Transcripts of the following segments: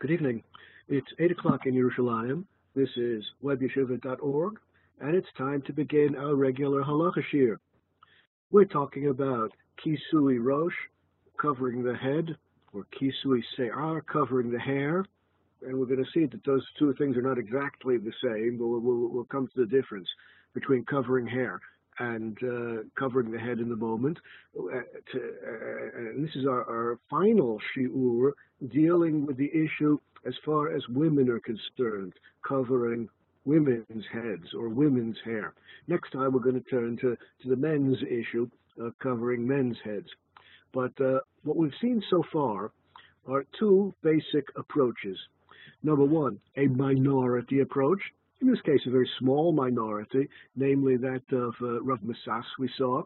Good evening. It's 8 o'clock in Yerushalayim. This is webyeshiva.org, and it's time to begin our regular halacha shiur. We're talking about kisui rosh, covering the head, or kisui se'ar, covering the hair, and we're going to see that those two things are not exactly the same, but we'll, we'll, we'll come to the difference between covering hair and uh, covering the head in the moment. Uh, to, uh, and this is our, our final shiur dealing with the issue as far as women are concerned, covering women's heads or women's hair. Next time we're going to turn to, to the men's issue covering men's heads. But uh, what we've seen so far are two basic approaches. Number one, a minority approach, in this case, a very small minority, namely that of uh, Rav Masas we saw,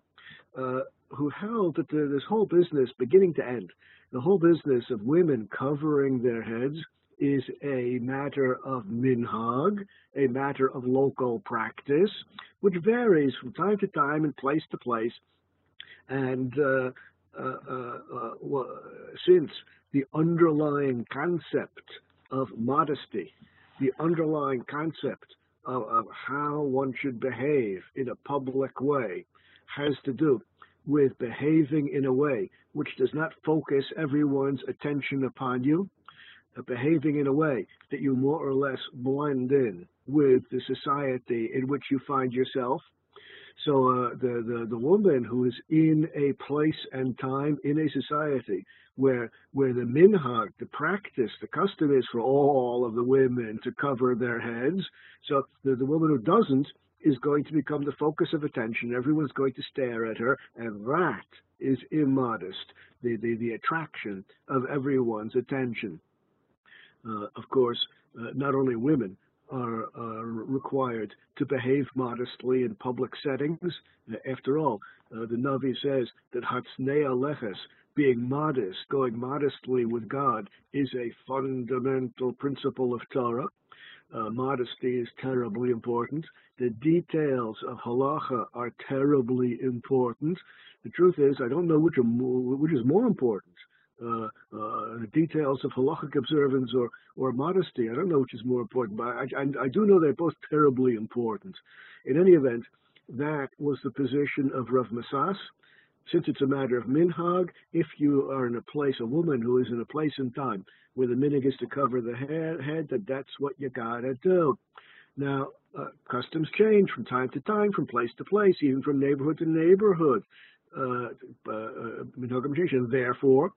uh, who held that the, this whole business, beginning to end, the whole business of women covering their heads is a matter of minhag, a matter of local practice, which varies from time to time and place to place. And uh, uh, uh, uh well, since the underlying concept of modesty the underlying concept of, of how one should behave in a public way has to do with behaving in a way which does not focus everyone's attention upon you, uh, behaving in a way that you more or less blend in with the society in which you find yourself. So uh, the, the, the woman who is in a place and time in a society where where the minhag, the practice, the custom is for all of the women to cover their heads. So the, the woman who doesn't is going to become the focus of attention. Everyone's going to stare at her, and that is immodest, the, the, the attraction of everyone's attention. Uh, of course, uh, not only women are, are, required to behave modestly in public settings. After all, uh, the Navi says that Hatznei Aleches, being modest, going modestly with God, is a fundamental principle of Torah. Uh, modesty is terribly important. The details of halacha are terribly important. The truth is, I don't know which, more, which is more important. Uh, uh, details of halachic observance or, or modesty. I don't know which is more important, but I, I, I do know they're both terribly important. In any event, that was the position of Rav Masas since it's a matter of minhag, if you are in a place, a woman who is in a place and time where the minhag is to cover the head, head that that's what you gotta do. Now, uh, customs change from time to time, from place to place, even from neighborhood to neighborhood. Uh, uh, Therefore,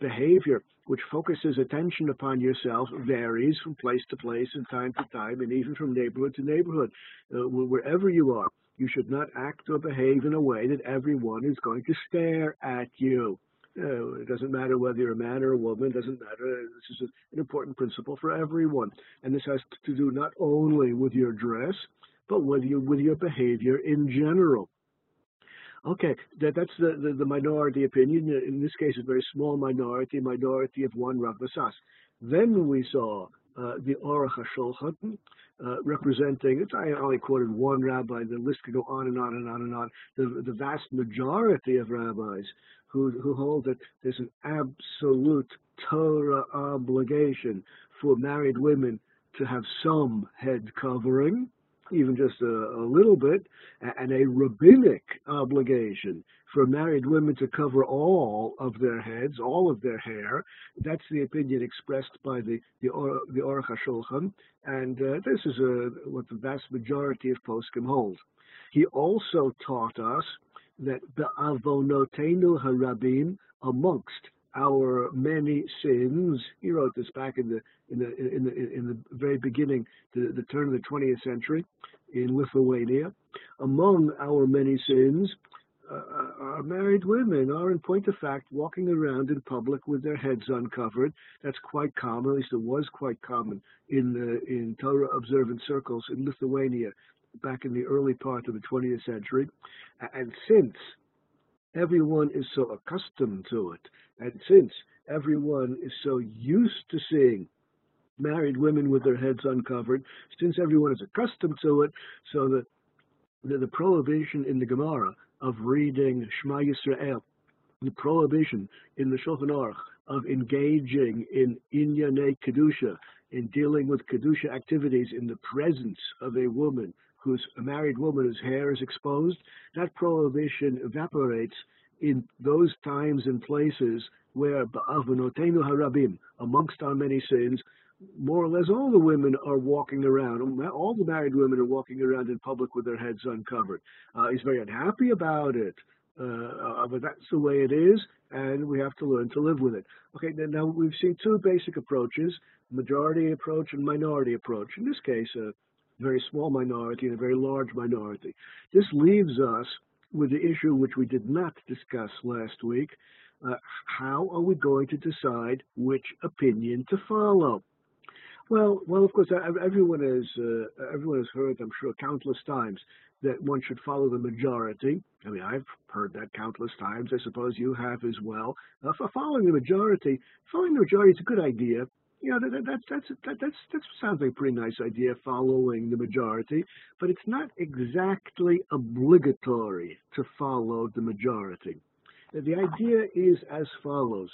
behavior which focuses attention upon yourself varies from place to place and time to time, and even from neighborhood to neighborhood, uh, wherever you are you should not act or behave in a way that everyone is going to stare at you. Uh, it doesn't matter whether you're a man or a woman, it doesn't matter. This is an important principle for everyone. And this has to do not only with your dress, but with your, with your behavior in general. Okay, that, that's the, the, the, minority opinion. In this case, a very small minority, minority of one Rav. Then we saw uh, the Aruch HaShulchan, uh, representing, it's, I only quoted one rabbi, the list could go on and on and on and on, the, the vast majority of rabbis who, who hold that there's an absolute Torah obligation for married women to have some head covering, even just a, a, little bit, and a rabbinic obligation for married women to cover all of their heads, all of their hair. That's the opinion expressed by the the, or, the Aruch HaShulchan, and uh, this is a, what the vast majority of poskim hold. He also taught us that be'avonotenu harabim, amongst our many sins. He wrote this back in the in the in the in the very beginning, the, the turn of the 20th century, in Lithuania. Among our many sins, uh, our married women are, in point of fact, walking around in public with their heads uncovered. That's quite common, at least it was quite common in the, in Torah observant circles in Lithuania back in the early part of the 20th century. And since everyone is so accustomed to it, and since everyone is so used to seeing married women with their heads uncovered, since everyone is accustomed to it, so that the, the prohibition in the Gemara of reading Shema Yisrael, the prohibition in the Shulchan Aruch of engaging in inyane kedusha, in dealing with kedusha activities in the presence of a woman a married woman whose hair is exposed, that prohibition evaporates in those times and places where ba'avonotenu harabim, amongst our many sins, more or less all the women are walking around, all the married women are walking around in public with their heads uncovered. Uh, he's very unhappy about it, uh, uh, but that's the way it is, and we have to learn to live with it. Okay, now we've seen two basic approaches, majority approach and minority approach. In this case, a very small minority and a very large minority. This leaves us with the issue which we did not discuss last week. Uh, how are we going to decide which opinion to follow? Well, well, of course, everyone has uh, everyone has heard, I'm sure, countless times that one should follow the majority. I mean, I've heard that countless times. I suppose you have as well. Uh, for following the majority, following the majority is a good idea. You know, that, that, that's that, that's that sounds like a pretty nice idea, following the majority. But it's not exactly obligatory to follow the majority. The idea is as follows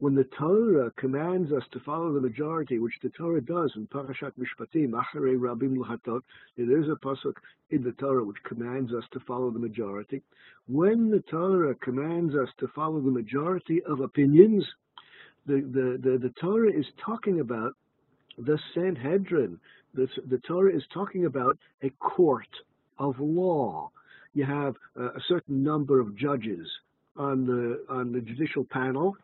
when the Torah commands us to follow the majority, which the Torah does in Parashat Mishpatim, Acharei Rabim Lahatot, there is a pasuk in the Torah which commands us to follow the majority. When the Torah commands us to follow the majority of opinions, the, the, the, Torah is talking about the Sanhedrin. The, the Torah is talking about a court of law. You have a certain number of judges on the on the judicial panel,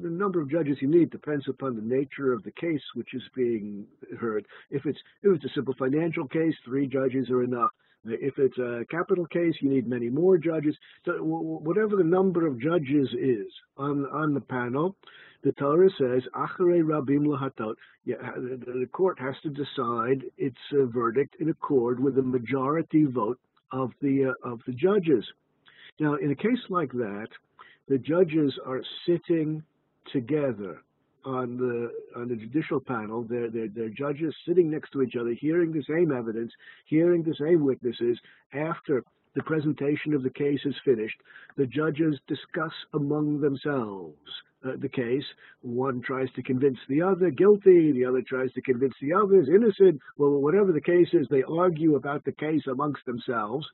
the number of judges you need depends upon the nature of the case which is being heard. If it's if it's a simple financial case, three judges are enough. If it's a capital case, you need many more judges. So whatever the number of judges is on on the panel, the Torah says acharei rabim lahatot. Yeah, the court has to decide its uh, verdict in accord with the majority vote of the uh, of the judges. Now, in a case like that, the judges are sitting together on the on the judicial panel. They're, they're, they're judges sitting next to each other, hearing the same evidence, hearing the same witnesses. After the presentation of the case is finished, the judges discuss among themselves uh, the case. One tries to convince the other guilty, the other tries to convince the others innocent. Well, whatever the case is, they argue about the case amongst themselves.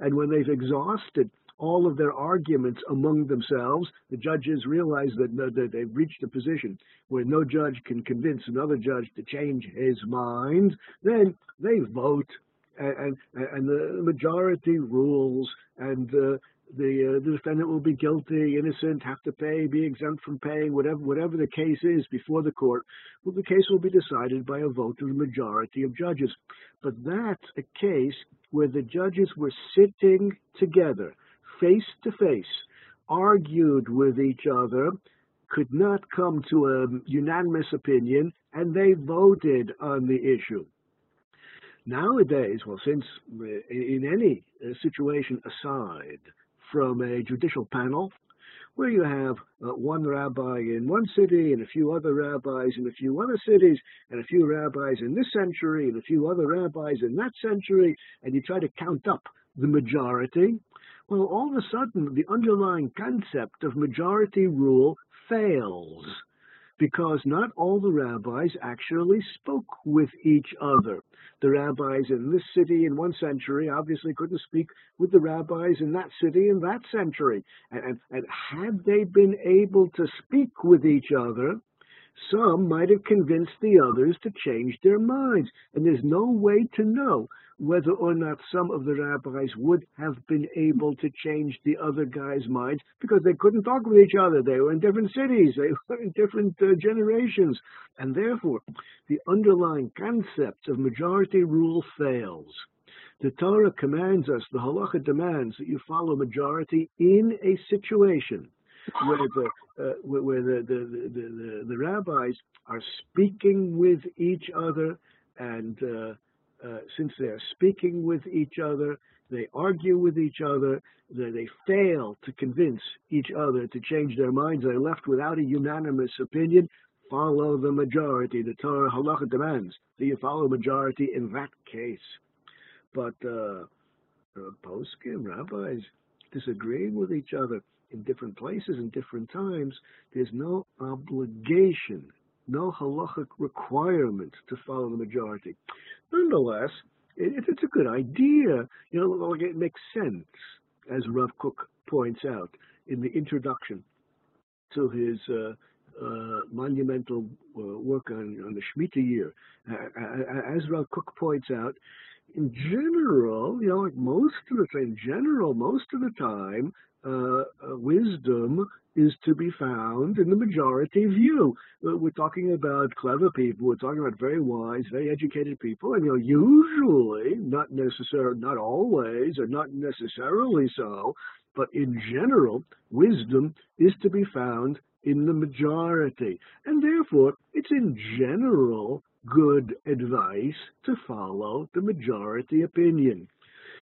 And when they've exhausted all of their arguments among themselves, the judges realize that, that they've reached a position where no judge can convince another judge to change his mind, then they vote and, and, and the majority rules and uh, the, uh, the defendant will be guilty, innocent, have to pay, be exempt from paying, whatever whatever the case is before the court. Well, the case will be decided by a vote of the majority of judges. But that's a case where the judges were sitting together face to face, argued with each other, could not come to a unanimous opinion, and they voted on the issue. Nowadays, well, since in any uh, situation aside from a judicial panel, where you have uh, one rabbi in one city and a few other rabbis in a few other cities and a few rabbis in this century and a few other rabbis in that century, and you try to count up the majority, well, all of a sudden, the underlying concept of majority rule fails because not all the rabbis actually spoke with each other. The rabbis in this city in one century obviously couldn't speak with the rabbis in that city in that century. And, and, and had they been able to speak with each other, some might have convinced the others to change their minds. And there's no way to know whether or not some of the rabbis would have been able to change the other guy's minds because they couldn't talk with each other. They were in different cities, they were in different uh, generations. And therefore, the underlying concept of majority rule fails. The Torah commands us, the halacha demands that you follow majority in a situation where the uh, where the the, the, the, the rabbis are speaking with each other and uh, uh, since they're speaking with each other, they argue with each other, they, they fail to convince each other to change their minds, they're left without a unanimous opinion, follow the majority. The Torah halacha demands that you follow majority in that case. But uh, uh, poskim, rabbis, disagreeing with each other, in different places and different times, there's no obligation, no halachic requirement to follow the majority. Nonetheless, it, it's a good idea. You know, like it makes sense, as Rav Kook points out in the introduction to his uh, uh, monumental uh, work on, on the Shemitah year. as Rav Kook points out, in general, you know, like most of the in general, most of the time, uh, uh, wisdom is to be found in the majority view. Uh, we're talking about clever people. We're talking about very wise, very educated people, and you know, usually, not necessarily, not always, or not necessarily so, but in general, wisdom is to be found in the majority, and therefore, it's in general good advice to follow the majority opinion.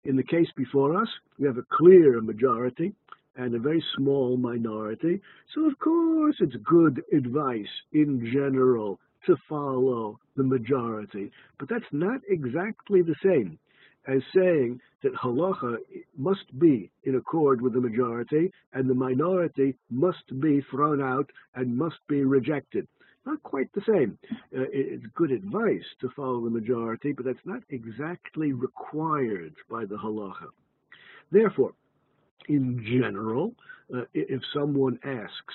In the case before us, we have a clear majority and a very small minority, so of course it's good advice in general to follow the majority. But that's not exactly the same as saying that halacha must be in accord with the majority and the minority must be thrown out and must be rejected not quite the same. Uh, it's good advice to follow the majority, but that's not exactly required by the halacha. Therefore, in general, uh, if someone asks,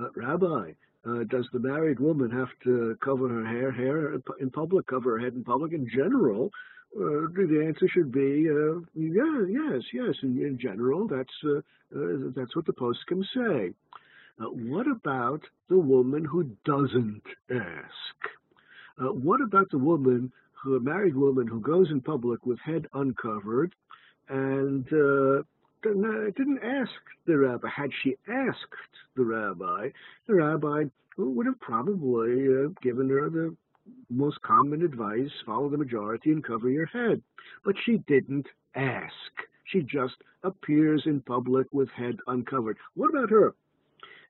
uh, Rabbi, uh, does the married woman have to cover her hair, hair in public, cover her head in public? In general, uh, the answer should be uh, yeah, yes, yes. In, in general, that's uh, that's what the poskim say. What about the woman who doesn't ask? What about the woman, who, a married woman, who goes in public with head uncovered and uh, didn't ask the rabbi? Had she asked the rabbi, the rabbi would have probably uh, given her the most common advice follow the majority and cover your head. But she didn't ask. She just appears in public with head uncovered. What about her?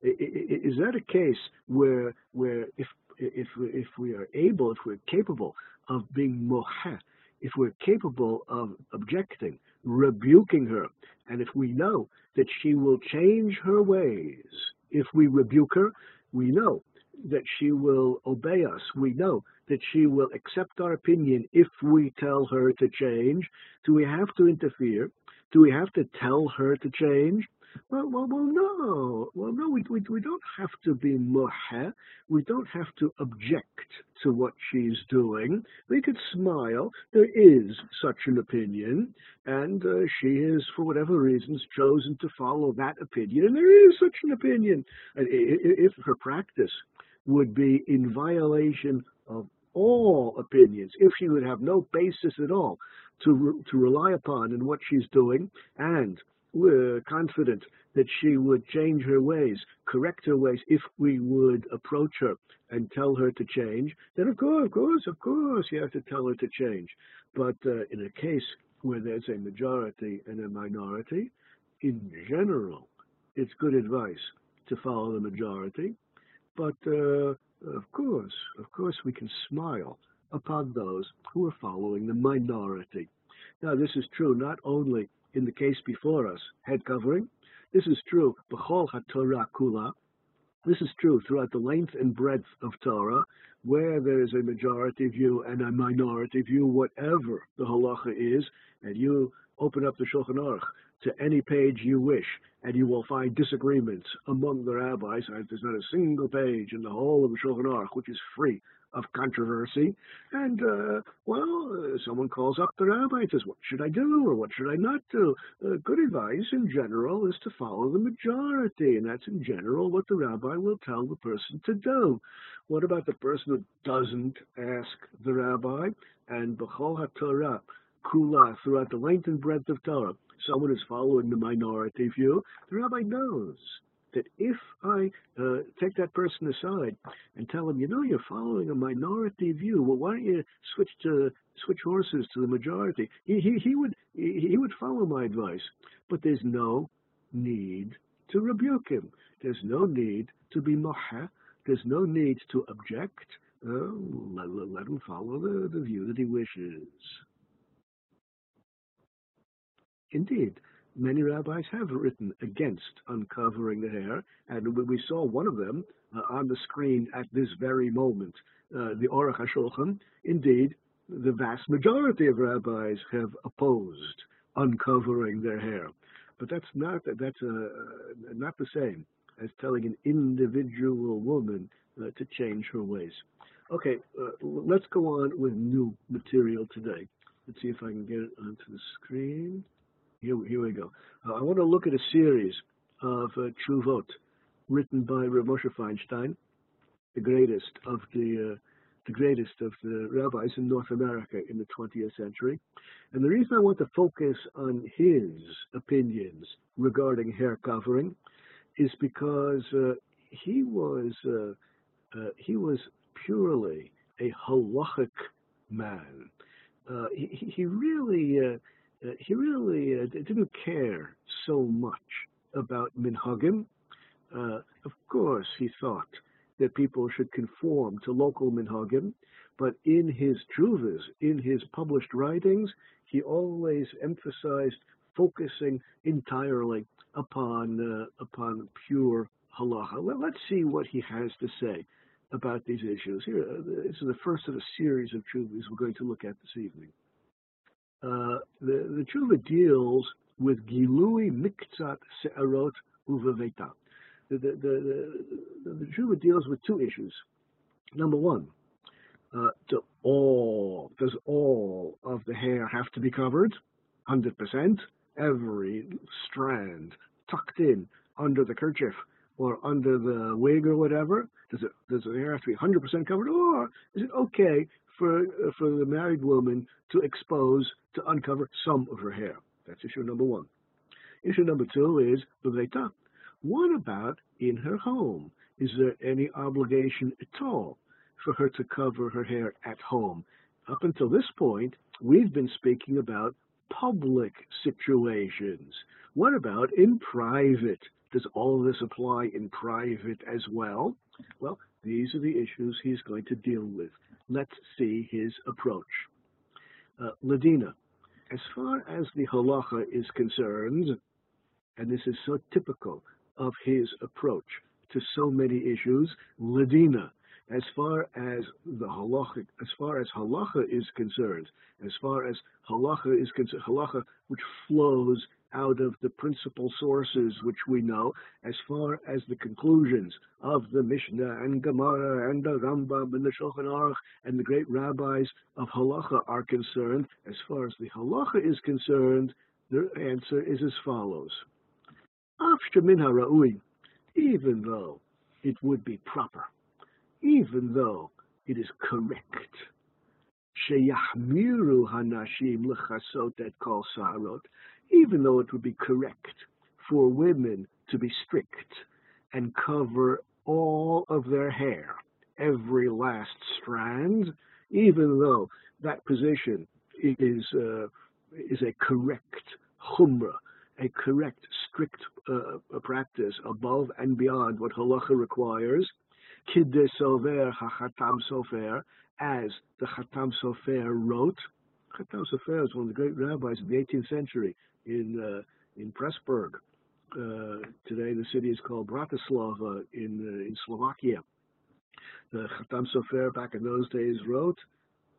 Is that a case where where if if if we are able, if we're capable of being moha, if we're capable of objecting, rebuking her, and if we know that she will change her ways, if we rebuke her, we know that she will obey us. We know that she will accept our opinion if we tell her to change. Do we have to interfere? Do we have to tell her to change? Well, well, well, no. Well, no, we, we, we don't have to be moha. We don't have to object to what she's doing. We could smile. There is such an opinion, and uh, she has, for whatever reasons, chosen to follow that opinion, and there is such an opinion. And if her practice would be in violation of all opinions, if she would have no basis at all to, re- to rely upon in what she's doing, and we're confident that she would change her ways, correct her ways, if we would approach her and tell her to change, then of course, of course, of course, you have to tell her to change. But uh, in a case where there's a majority and a minority, in general, it's good advice to follow the majority. But uh, of course, of course, we can smile upon those who are following the minority. Now, this is true not only in the case before us, head covering. This is true, b'chol ha-Torah kula. This is true throughout the length and breadth of Torah, where there is a majority view and a minority view, whatever the halacha is, and you open up the Shulchan Aruch to any page you wish, and you will find disagreements among the rabbis. There's not a single page in the whole of the Shulchan Aruch which is free of controversy. And, uh, well, uh, someone calls up the rabbi and says, What should I do or what should I not do? Uh, good advice in general is to follow the majority, and that's in general what the rabbi will tell the person to do. What about the person who doesn't ask the rabbi? And B'chol HaTorah, Kula, throughout the length and breadth of Torah, someone is following the minority view, the rabbi knows that if I uh, take that person aside and tell him, you know, you're following a minority view, well, why don't you switch to switch horses to the majority? He he, he would he, would follow my advice, but there's no need to rebuke him. There's no need to be moha. There's no need to object. Uh, let, let him follow the, the view that he wishes. Indeed, many rabbis have written against uncovering the hair, and we saw one of them uh, on the screen at this very moment, uh, the Aruch HaShulchan. Indeed, the vast majority of rabbis have opposed uncovering their hair, but that's not that's uh, not the same as telling an individual woman uh, to change her ways. Okay, uh, let's go on with new material today. Let's see if I can get it onto the screen. Here, here we go. Uh, I want to look at a series of uh, Chuvot written by Rav Moshe Feinstein, the greatest of the uh, the greatest of the rabbis in North America in the 20th century. And the reason I want to focus on his opinions regarding hair covering is because uh, he was uh, uh, he was purely a halachic man. Uh, he, he really uh, he really didn't care so much about minhagim. of course, he thought that people should conform to local minhagim, but in his chuvas, in his published writings, he always emphasized focusing entirely upon uh, upon pure halacha. Well, let's see what he has to say about these issues. Here, uh, this is the first of a series of chuvas we're going to look at this evening. Uh, the, the tshuva deals with gilui miktzat se'arot uvaveta. The, the, the, the, the tshuva deals with two issues. Number one, uh, do all, does all of the hair have to be covered? 100%? Every strand tucked in under the kerchief or under the wig or whatever? Does it does the hair have to be 100% covered, or is it okay for for the married woman to expose to uncover some of her hair? That's issue number one. Issue number two is the What about in her home? Is there any obligation at all for her to cover her hair at home? Up until this point, we've been speaking about public situations. What about in private? Does all of this apply in private as well? Well, these are the issues he's going to deal with. Let's see his approach. Uh, Ladina, as far as the halacha is concerned, and this is so typical of his approach to so many issues, Ladina, as far as the halacha, as far as halacha is concerned, as far as halacha is concerned, halacha which flows out of the principal sources which we know as far as the conclusions of the Mishnah and Gemara and the Rambam and the Shulchan Aruch and the great rabbis of halacha are concerned. As far as the halacha is concerned, the answer is as follows. Even though it would be proper, even though it is correct, sheyahmiru hanashim lechasot et kol sarot, even though it would be correct for women to be strict and cover all of their hair, every last strand, even though that position is uh, is a correct chumrah, a correct strict uh, practice above and beyond what halacha requires. Kidde sover hachatam sofer, as the Chatam Sofer wrote. Chatam Sofer is one of the great rabbis of the 18th century in uh, in Pressburg. Uh, today, the city is called Bratislava in uh, in Slovakia. The Sofer back in those days wrote,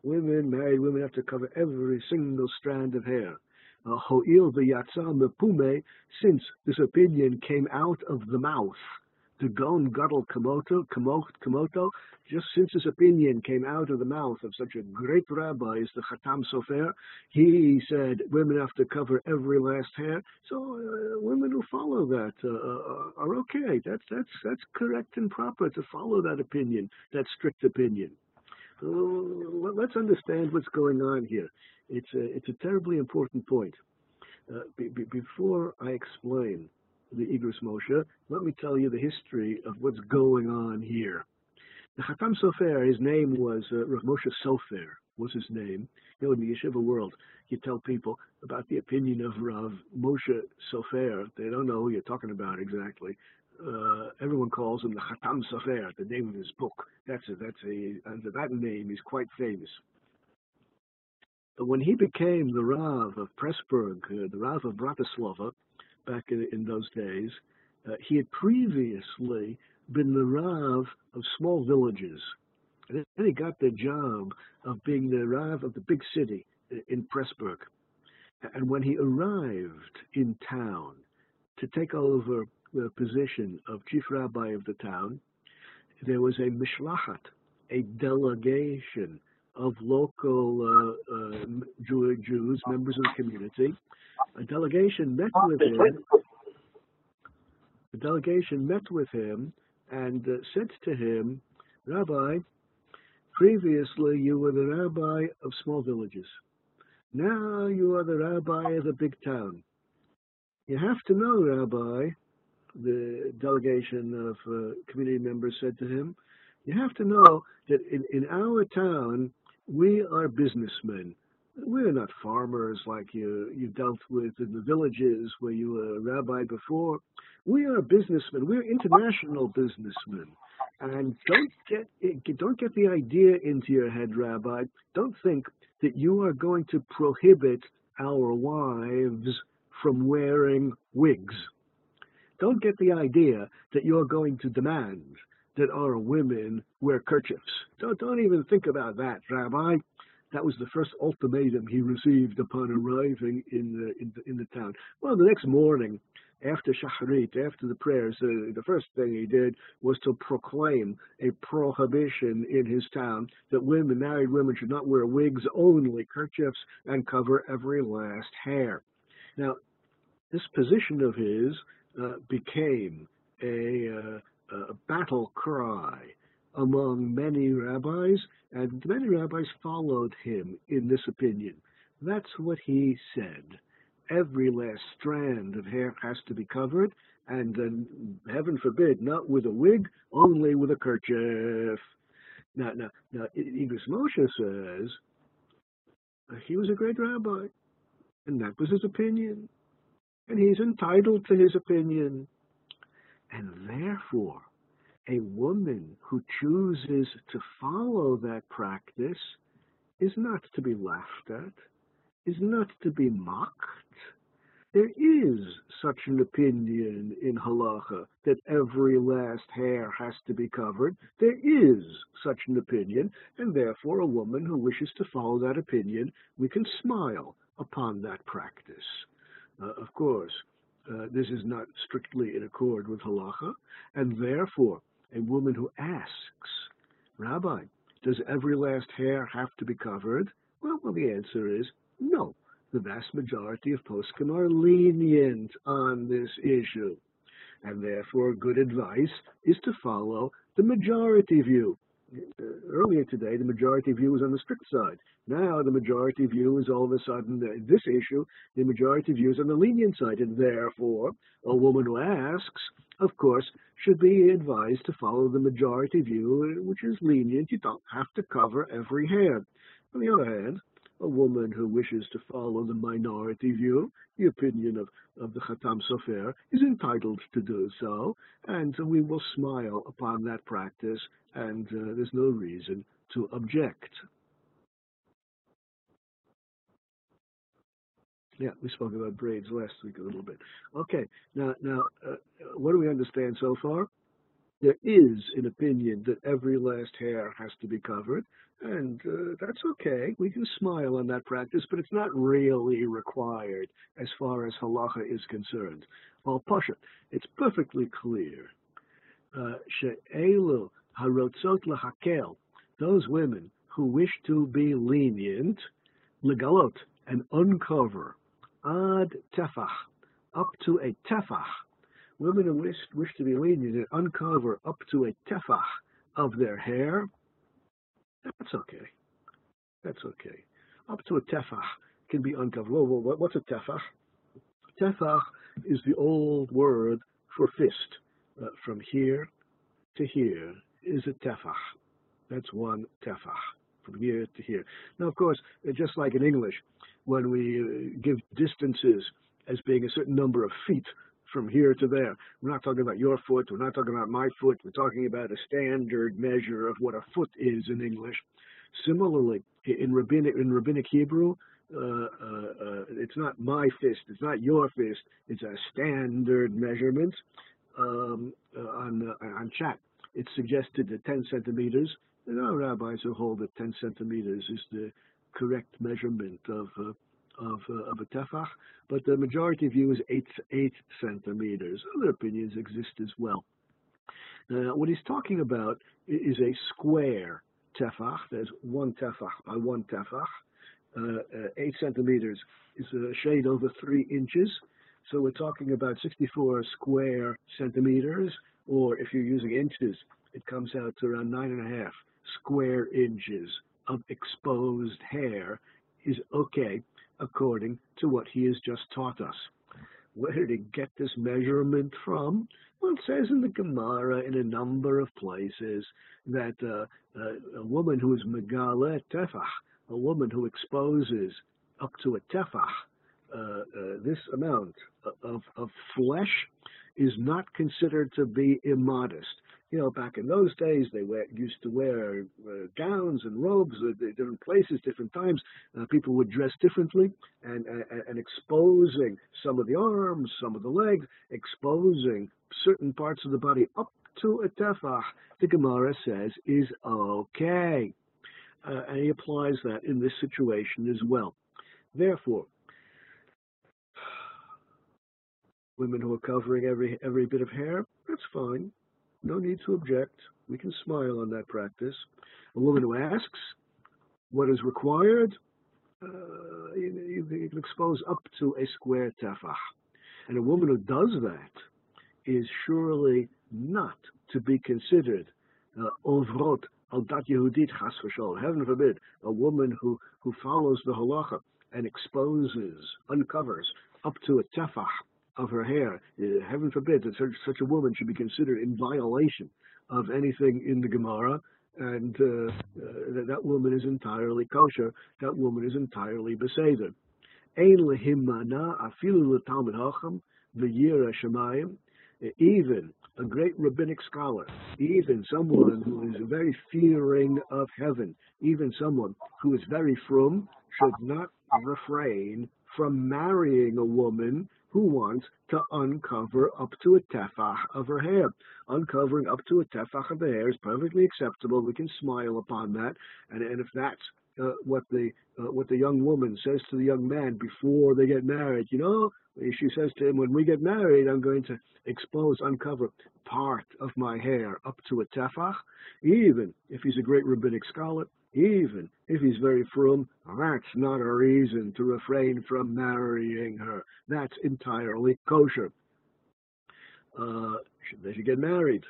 "Women, married women, have to cover every single strand of hair." Ho'il v'yatza mepume, since this opinion came out of the mouth the Gon Gadol Komoto, Komoto, just since his opinion came out of the mouth of such a great rabbi as the Chatam Sofer, he said women have to cover every last hair. So uh, women who follow that uh, uh are okay. That's that's that's correct and proper to follow that opinion, that strict opinion. Let's understand what's going on here. It's a, it's a terribly important point. Uh, be, be, before I explain the Igros Moshe, let me tell you the history of what's going on here. The Chatam Sofer, his name was uh, Rav Moshe Sofer, was his name. You know, in the yeshiva world, you tell people about the opinion of Rav Moshe Sofer. They don't know who you're talking about exactly. Uh, everyone calls him the Chatam Sofer, the name of his book. That's a, that's a, under that name, he's quite famous. But when he became the Rav of Pressburg, uh, the Rav of Bratislava, back in, in those days, uh, he had previously been the Rav of small villages. And then he got the job of being the Rav of the big city in Pressburg. And when he arrived in town to take over the position of chief rabbi of the town, there was a mishlachat, a delegation of local uh, uh, Jews, members of the community. A delegation met with him. The delegation met with him and uh, said to him, Rabbi, previously you were the rabbi of small villages. Now you are the rabbi of a big town. You have to know, Rabbi, the delegation of uh, community members said to him, you have to know that in, in our town, we are businessmen. We're not farmers like you, you dealt with in the villages where you were a rabbi before. We are businessmen. We're international businessmen. And don't get, don't get the idea into your head, Rabbi. Don't think that you are going to prohibit our wives from wearing wigs. Don't get the idea that you're going to demand that our women wear kerchiefs. Don't, don't even think about that, Rabbi. That was the first ultimatum he received upon arriving in the, in the, in the town. Well, the next morning, after Shacharit, after the prayers, uh, the first thing he did was to proclaim a prohibition in his town that women, married women, should not wear wigs, only kerchiefs, and cover every last hair. Now, this position of his uh, became a, uh, a battle cry among many rabbis, and many rabbis followed him in this opinion. That's what he said every last strand of hair has to be covered, and then, heaven forbid, not with a wig, only with a kerchief. Now, now, now, Igros Moshe says he was a great rabbi, and that was his opinion, and he's entitled to his opinion, and therefore, a woman who chooses to follow that practice is not to be laughed at, is not to be mocked, there is such an opinion in halacha that every last hair has to be covered. There is such an opinion, and therefore a woman who wishes to follow that opinion, we can smile upon that practice. Uh, of course, uh, this is not strictly in accord with halacha, and therefore a woman who asks, Rabbi, does every last hair have to be covered? Well, well the answer is no the vast majority of poskim are lenient on this issue. And therefore, good advice is to follow the majority view. Uh, earlier today, the majority view was on the strict side. Now, the majority view is all of a sudden, uh, this issue, the majority view is on the lenient side. And therefore, a woman who asks, of course, should be advised to follow the majority view, uh, which is lenient. You don't have to cover every hair. On the other hand, a woman who wishes to follow the minority view, the opinion of, of the Chatam Sofer, is entitled to do so, and we will smile upon that practice, and uh, there's no reason to object. Yeah, we spoke about braids last week a little bit. Okay, now, now, uh, what do we understand so far? There is an opinion that every last hair has to be covered, and uh, that's okay. We can smile on that practice, but it's not really required as far as halacha is concerned. Well, pasha, it's perfectly clear. Uh, she'elu harotzot lahakel, those women who wish to be lenient, legalot, and uncover, ad tefach, up to a tefach. Women who wish, wish to be lenient and uncover up to a tefach of their hair, that's okay. That's okay. Up to a tefach can be uncovered. Whoa, what's a tefach? Tefach is the old word for fist. Uh, from here to here is a tefach. That's one tefach, from here to here. Now, of course, uh, just like in English, when we uh, give distances as being a certain number of feet from here to there. We're not talking about your foot. We're not talking about my foot. We're talking about a standard measure of what a foot is in English. Similarly, in rabbinic in rabbinic Hebrew, uh, uh, uh, it's not my fist, it's not your fist, it's a standard measurement um, uh, on uh, on chat. It's suggested that 10 centimeters. There are rabbis who hold that 10 centimeters is the correct measurement of uh, of, of a tefach, but the majority view is eight eight centimeters. Other opinions exist as well. what he's talking about is a square tefach. There's one tefach by one tefach. Uh, uh, eight centimeters is a shade over three inches. So we're talking about 64 square centimeters, or if you're using inches, it comes out to around nine and a half square inches of exposed hair is okay according to what he has just taught us. Where did he get this measurement from? Well, it says in the Gemara in a number of places that uh, uh, a woman who is megale tefach, a woman who exposes up to a tefach, uh, uh, this amount of, of flesh is not considered to be immodest. You know, back in those days, they wear, used to wear uh, gowns and robes at different places, different times. Uh, people would dress differently, and, and, and exposing some of the arms, some of the legs, exposing certain parts of the body up to a tefach, the Gemara says is okay. Uh, and he applies that in this situation as well. Therefore, women who are covering every every bit of hair, that's fine. No need to object. We can smile on that practice. A woman who asks what is required, uh, you, you, can expose up to a square tefach. And a woman who does that is surely not to be considered uh, ovrot al dat Yehudit chas v'shol. Heaven forbid, a woman who, who follows the halacha and exposes, uncovers up to a tefach of her hair. Uh, heaven forbid that such, such a woman should be considered in violation of anything in the Gemara, and uh, uh, that, woman is entirely kosher. That woman is entirely beseder. Ein afilu. Even a great rabbinic scholar, even someone who is very fearing of heaven, even someone who is very frum, should not refrain from marrying a woman who wants to uncover up to a tefach of her hair. Uncovering up to a tefach of the hair is perfectly acceptable. We can smile upon that, and, and if that's uh, what the uh, what the young woman says to the young man before they get married, you know, she says to him, "When we get married, I'm going to expose, uncover part of my hair up to a tefach." Even if he's a great rabbinic scholar, even if he's very frum, that's not a reason to refrain from marrying her. That's entirely kosher. Uh, they should get married.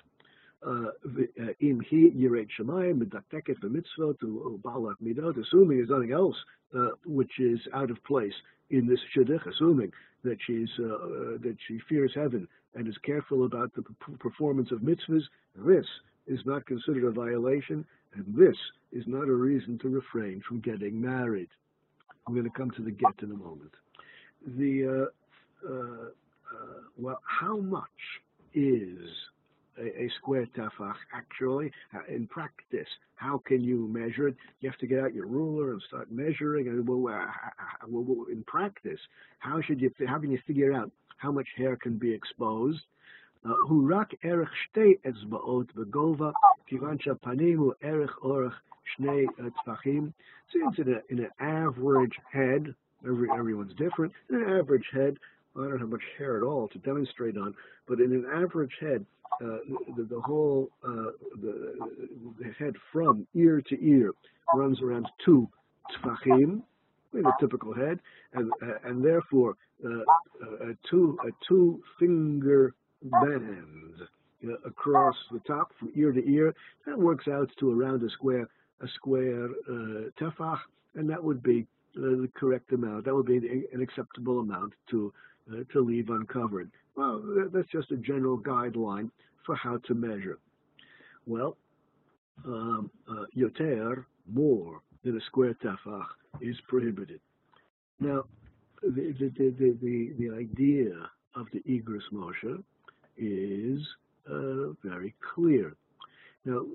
In he yiret shemayim medakeket b'mitzvot u'balak midot, assuming there's nothing else uh, which is out of place in this shidduch, assuming that she's uh, uh, that she fears heaven and is careful about the performance of mitzvahs, this is not considered a violation, and this is not a reason to refrain from getting married. I'm going to come to the get in a moment. The uh, uh, uh, well, how much is a, a, square tefach actually in practice? How can you measure it? You have to get out your ruler and start measuring. And well, in practice, how should you? How can you figure out how much hair can be exposed? הוא רק ערך שתי אצבעות בגובה, כיוון שהפנים הוא ערך אורך שני טפחים. Since in, a, in an average head, every, everyone's different, in an average head, I don't have much hair at all to demonstrate on, but in an average head, uh, the, the, whole uh, the, the, head from ear to ear runs around two tfachim, in a typical head, and uh, and therefore uh, a two a two finger band uh, across the top from ear to ear. That works out to around a square a square uh, tefach, and that would be uh, the correct amount. That would be an acceptable amount to uh, to leave uncovered. Well, that's just a general guideline for how to measure. Well, um, uh, yoter, more than a square tefach, is prohibited. Now, the, the, the, the, the idea of the Igros Moshe is uh, very clear. Now,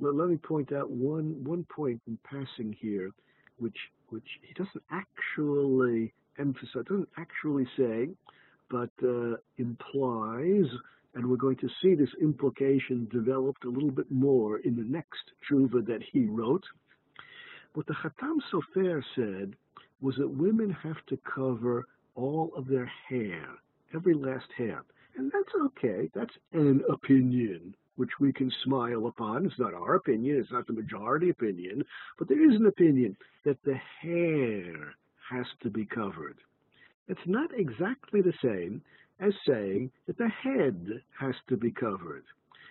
let me point out one, one point in passing here which which he doesn't actually emphasize, doesn't actually say, but uh, implies, and we're going to see this implication developed a little bit more in the next tshuva that he wrote. What the Chatam Sofer said was that women have to cover all of their hair, every last hair. And that's okay. That's an opinion which we can smile upon. It's not our opinion, it's not the majority opinion, but there is an opinion that the hair has to be covered. It's not exactly the same as saying that the head has to be covered.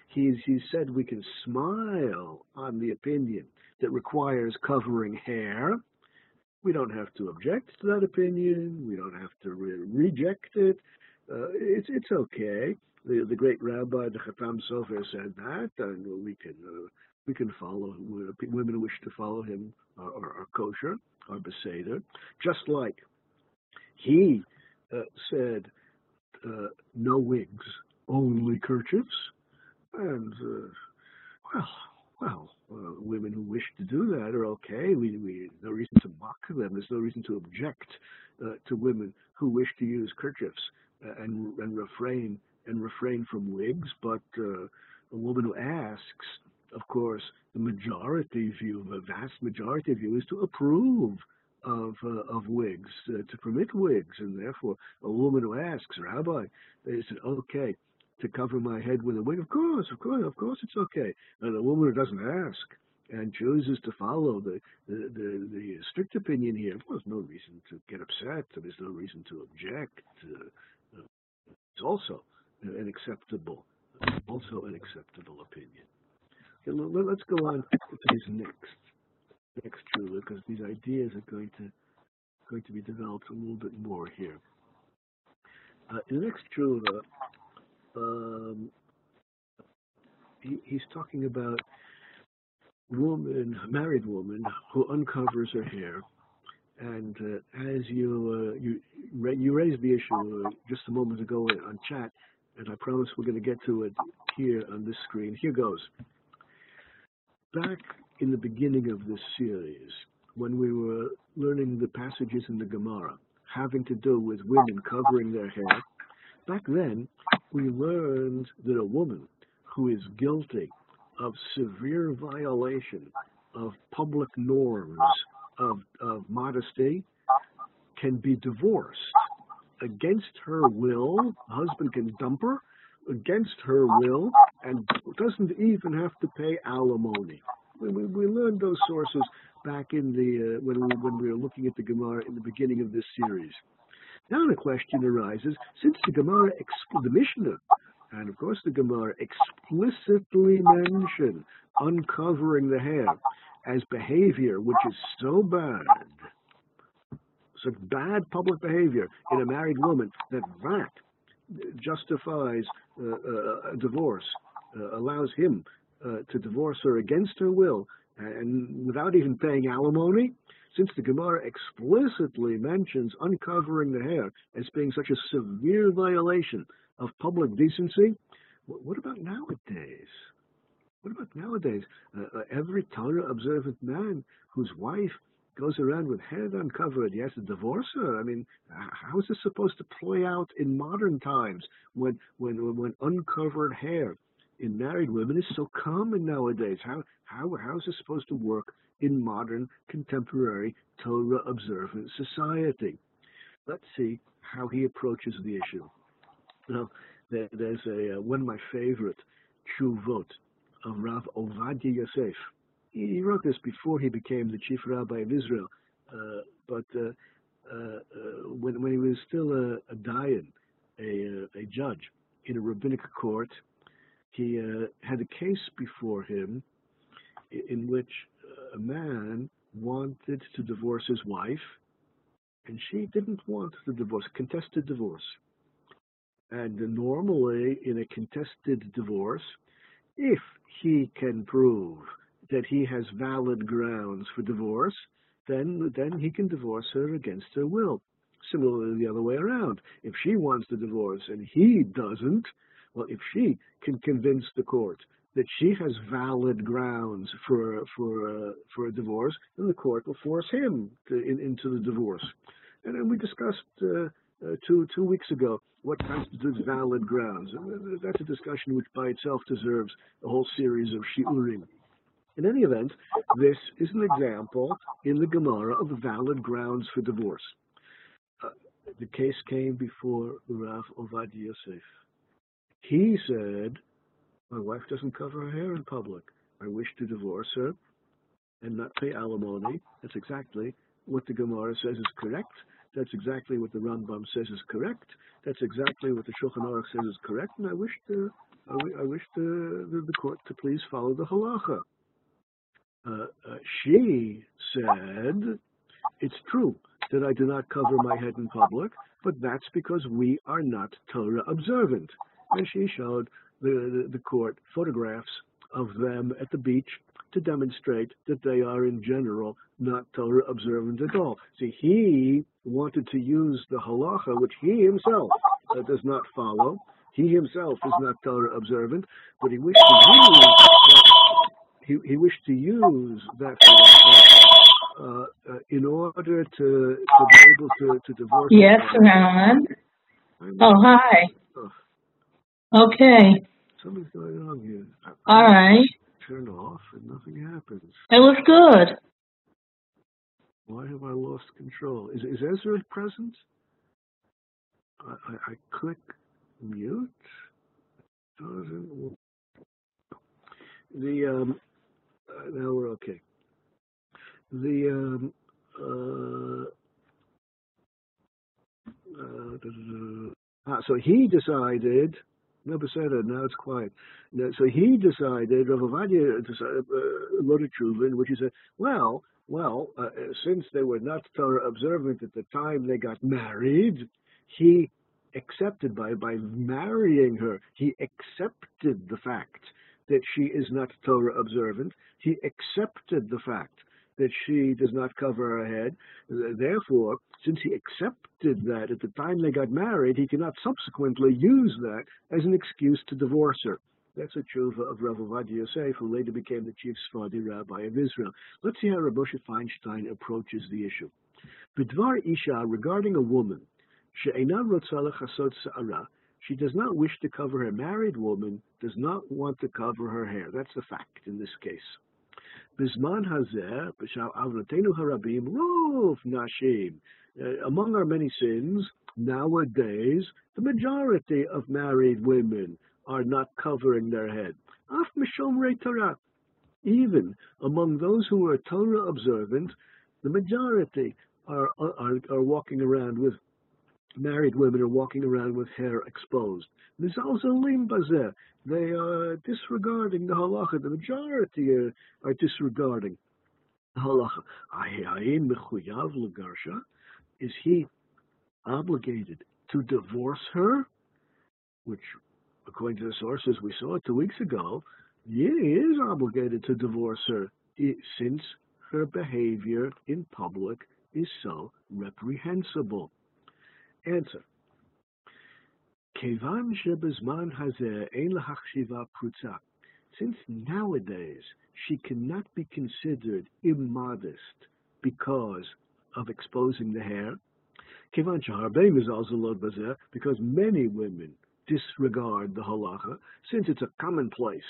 He's, he said we can smile on the opinion that requires covering hair. We don't have to object to that opinion. We don't have to re reject it. Uh, it's, it's okay the, the great rabbi, the Chatam Sofer, said that, and we can uh, we can follow women who wish to follow him are, are, are kosher, are beseder, just like he uh, said uh, no wigs, only kerchiefs, and uh, well, well, uh, women who wish to do that are okay. We, we no reason to mock them. There's no reason to object uh, to women who wish to use kerchiefs and and refrain and refrain from wigs, but a woman who asks, of course, the majority view, the vast majority view, is to approve of uh, of wigs, uh, to permit wigs, and therefore a woman who asks, Rabbi, is it okay to cover my head with a wig? Of course, of course, of course, it's okay. And a woman who doesn't ask and chooses to follow the the, the, the strict opinion here, well, there's no reason to get upset. There's no reason to object. Uh, it's also an acceptable, also an acceptable opinion. Okay, let's go on to these next next tshuva because these ideas are going to going to be developed a little bit more here. Uh, in the next tshuva, um, he, he's talking about woman, married woman who uncovers her hair, and uh, as you uh, you you raised the issue uh, just a moment ago on chat, and I promise we're going to get to it here on this screen. Here goes. Back in the beginning of this series, when we were learning the passages in the Gemara having to do with women covering their hair, back then we learned that a woman who is guilty of severe violation of public norms of, of modesty can be divorced against her will. husband can dump her against her will and doesn't even have to pay alimony. We, we, we learned those sources back in the uh, when we when we were looking at the Gemara in the beginning of this series. Now the question arises: since the Gemara, the Mishnah, and of course the Gemara explicitly mention uncovering the hair as behavior which is so bad such bad public behavior in a married woman that that justifies uh, uh, a divorce, uh, allows him uh, to divorce her against her will and without even paying alimony, since the Gemara explicitly mentions uncovering the hair as being such a severe violation of public decency, what about nowadays? What about nowadays? Uh, uh, every Torah observant man whose wife goes around with head uncovered. He has to divorce her. I mean, how is this supposed to play out in modern times when when when uncovered hair in married women is so common nowadays? How how how is this supposed to work in modern contemporary Torah observant society? Let's see how he approaches the issue. Now, there, there's a uh, one of my favorite tshuvot of Rav Ovadia Yosef he wrote this before he became the chief rabbi of Israel, uh, but uh, uh, uh when, when he was still a, a dayan, a, uh, a judge in a rabbinic court, he uh, had a case before him in which a man wanted to divorce his wife, and she didn't want the divorce, contested divorce. And normally, in a contested divorce, if he can prove that he has valid grounds for divorce, then then he can divorce her against her will. Similarly, the other way around. If she wants the divorce and he doesn't, well, if she can convince the court that she has valid grounds for for uh, for a divorce, then the court will force him to, in, into the divorce. And then we discussed uh, uh, two two weeks ago what constitutes valid grounds. That's a discussion which by itself deserves a whole series of shiurim. In any event, this is an example in the Gemara of valid grounds for divorce. Uh, the case came before Rav Ovadia Yosef. He said, my wife doesn't cover her hair in public. I wish to divorce her and not pay alimony. That's exactly what the Gemara says is correct. That's exactly what the Rambam says is correct. That's exactly what the Shulchan Aruch says is correct. And I wish to, I, wish the, the, the court to please follow the halacha. Uh, uh, she said, it's true that I do not cover my head in public, but that's because we are not Torah observant. And she showed the, the, the court photographs of them at the beach to demonstrate that they are in general not Torah observant at all. See, he wanted to use the halacha, which he himself uh, does not follow. He himself is not Torah observant, but he wished to use that, he, he wished to use that halacha uh, uh, in order to, to be able to, to divorce. Yes, Ron. Oh, hi. Oh. Okay. Something's going on here. All right. Turn off and nothing happens. It was good. Why have I lost control? Is, is Ezra present? I, I, I click mute. Doesn't the um, uh, now we're okay. The um, uh, uh, ah, so he decided Never said it. Now it's quiet. So he decided, Rav decided, uh, wrote a in which he said, well, well, uh, since they were not Torah observant at the time they got married, he accepted by by marrying her, he accepted the fact that she is not Torah observant. He accepted the fact that she does not cover her head. Therefore, since he accepted that at the time they got married, he cannot subsequently use that as an excuse to divorce her. That's a tshuva of Rav Ovadia Yosef, who later became the chief Sephardi rabbi of Israel. Let's see how Rav Moshe Feinstein approaches the issue. Bidvar Isha, regarding a woman, she does not wish to cover her married woman, does not want to cover her hair. That's the fact in this case. Bisman harabim, nashim. Among our many sins, nowadays, the majority of married women are not covering their head. Af Torah. Even among those who are Torah observant, the majority are, are, are walking around with married women are walking around with hair exposed. Mizalzalim bazeh. They are disregarding the halacha. The majority are, are disregarding the halacha. Is he obligated to divorce her? Which, according to the sources we saw two weeks ago, he is obligated to divorce her since her behavior in public is so reprehensible. Answer. Since nowadays she cannot be considered immodest because of exposing the hair, because many women disregard the halacha, since it's a commonplace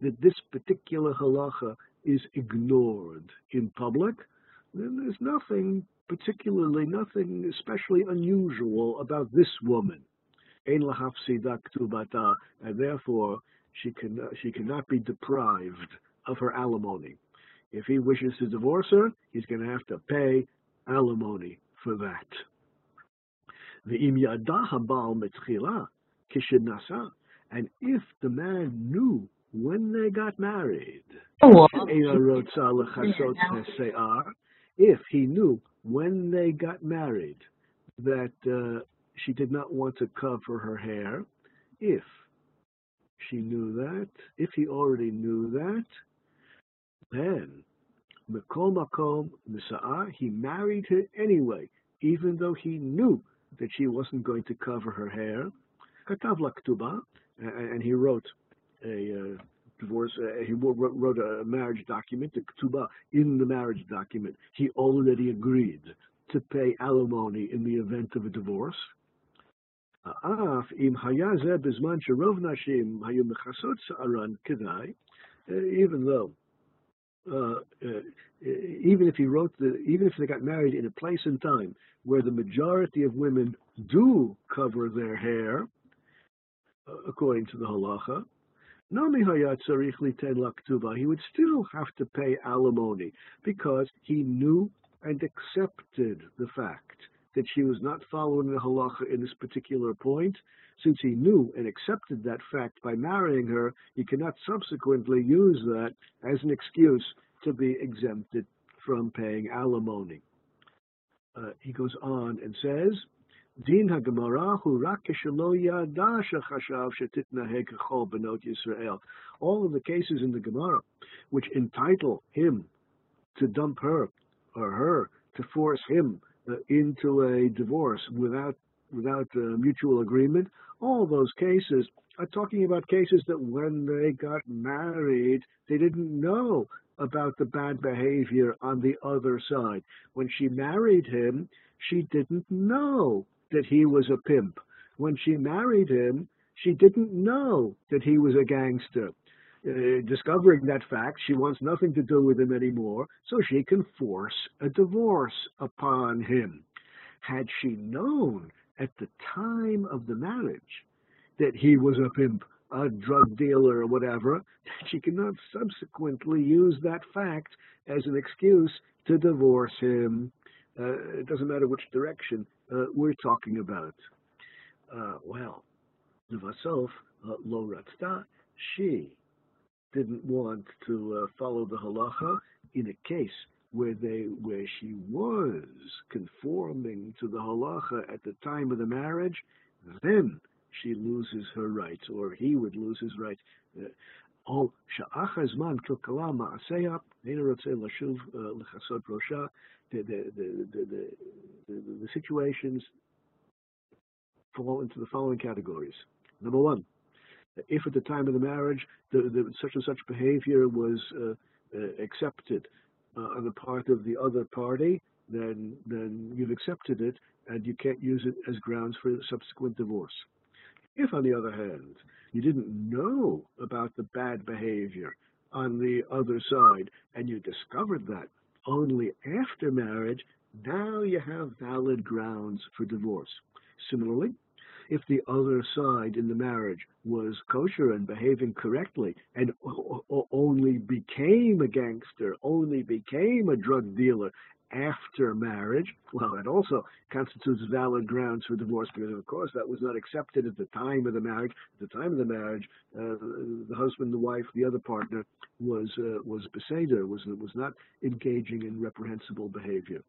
that this particular halacha is ignored in public, then there's nothing particularly nothing especially unusual about this woman. And therefore, she, can, she cannot be deprived of her alimony. If he wishes to divorce her, he's going to have to pay alimony for that. The Imyadah Bal Methila, Kishid Nassa, and if the man knew when they got married, oh, if he knew when they got married that uh, she did not want to cover her hair, if she knew that, if he already knew that, then Mikol Makom Nisa'ah, he married her anyway, even though he knew that she wasn't going to cover her hair. Katav and he wrote a uh, divorce. Uh, he wrote a marriage document, the ketubah, in the marriage document. He already agreed to pay alimony in the event of a divorce. Uh, even though uh, uh, even if he wrote the, even if they got married in a place and time where the majority of women do cover their hair, uh, according to the halacha, he would still have to pay alimony because he knew and accepted the fact that she was not following the halacha in this particular point. Since he knew and accepted that fact by marrying her, he cannot subsequently use that as an excuse to be exempted from paying alimony. Uh, he goes on and says, Din hu rak Yisrael. All of the cases in the Gemara which entitle him to dump her or her to force him uh, into a divorce without without uh, mutual agreement. All those cases are talking about cases that when they got married, they didn't know about the bad behavior on the other side. When she married him, she didn't know that he was a pimp. When she married him, she didn't know that he was a gangster. Uh, discovering that fact, she wants nothing to do with him anymore, so she can force a divorce upon him. Had she known at the time of the marriage that he was a pimp, a drug dealer, or whatever, she cannot subsequently use that fact as an excuse to divorce him. Uh, it doesn't matter which direction uh, we're talking about. Uh, well, Vasof, uh, Lo Ratzta, she didn't want to uh, follow the halacha in a case where they where she was conforming to the halacha at the time of the marriage, then she loses her rights, or he would lose his rights. Sha'ach kilkala ma'aseya, uh. The the the the the situations fall into the following categories. Number one, if at the time of the marriage the, the such and such behavior was uh, uh, accepted uh, on the part of the other party, then then you've accepted it and you can't use it as grounds for subsequent divorce. If, on the other hand, you didn't know about the bad behavior on the other side and you discovered that only after marriage, now you have valid grounds for divorce. Similarly, if the other side in the marriage was kosher and behaving correctly and only became a gangster, only became a drug dealer after marriage, well, that also constitutes valid grounds for divorce because, of course, that was not accepted at the time of the marriage. At the time of the marriage, uh, the husband, the wife, the other partner was uh, was beseder, was was not engaging in reprehensible behavior.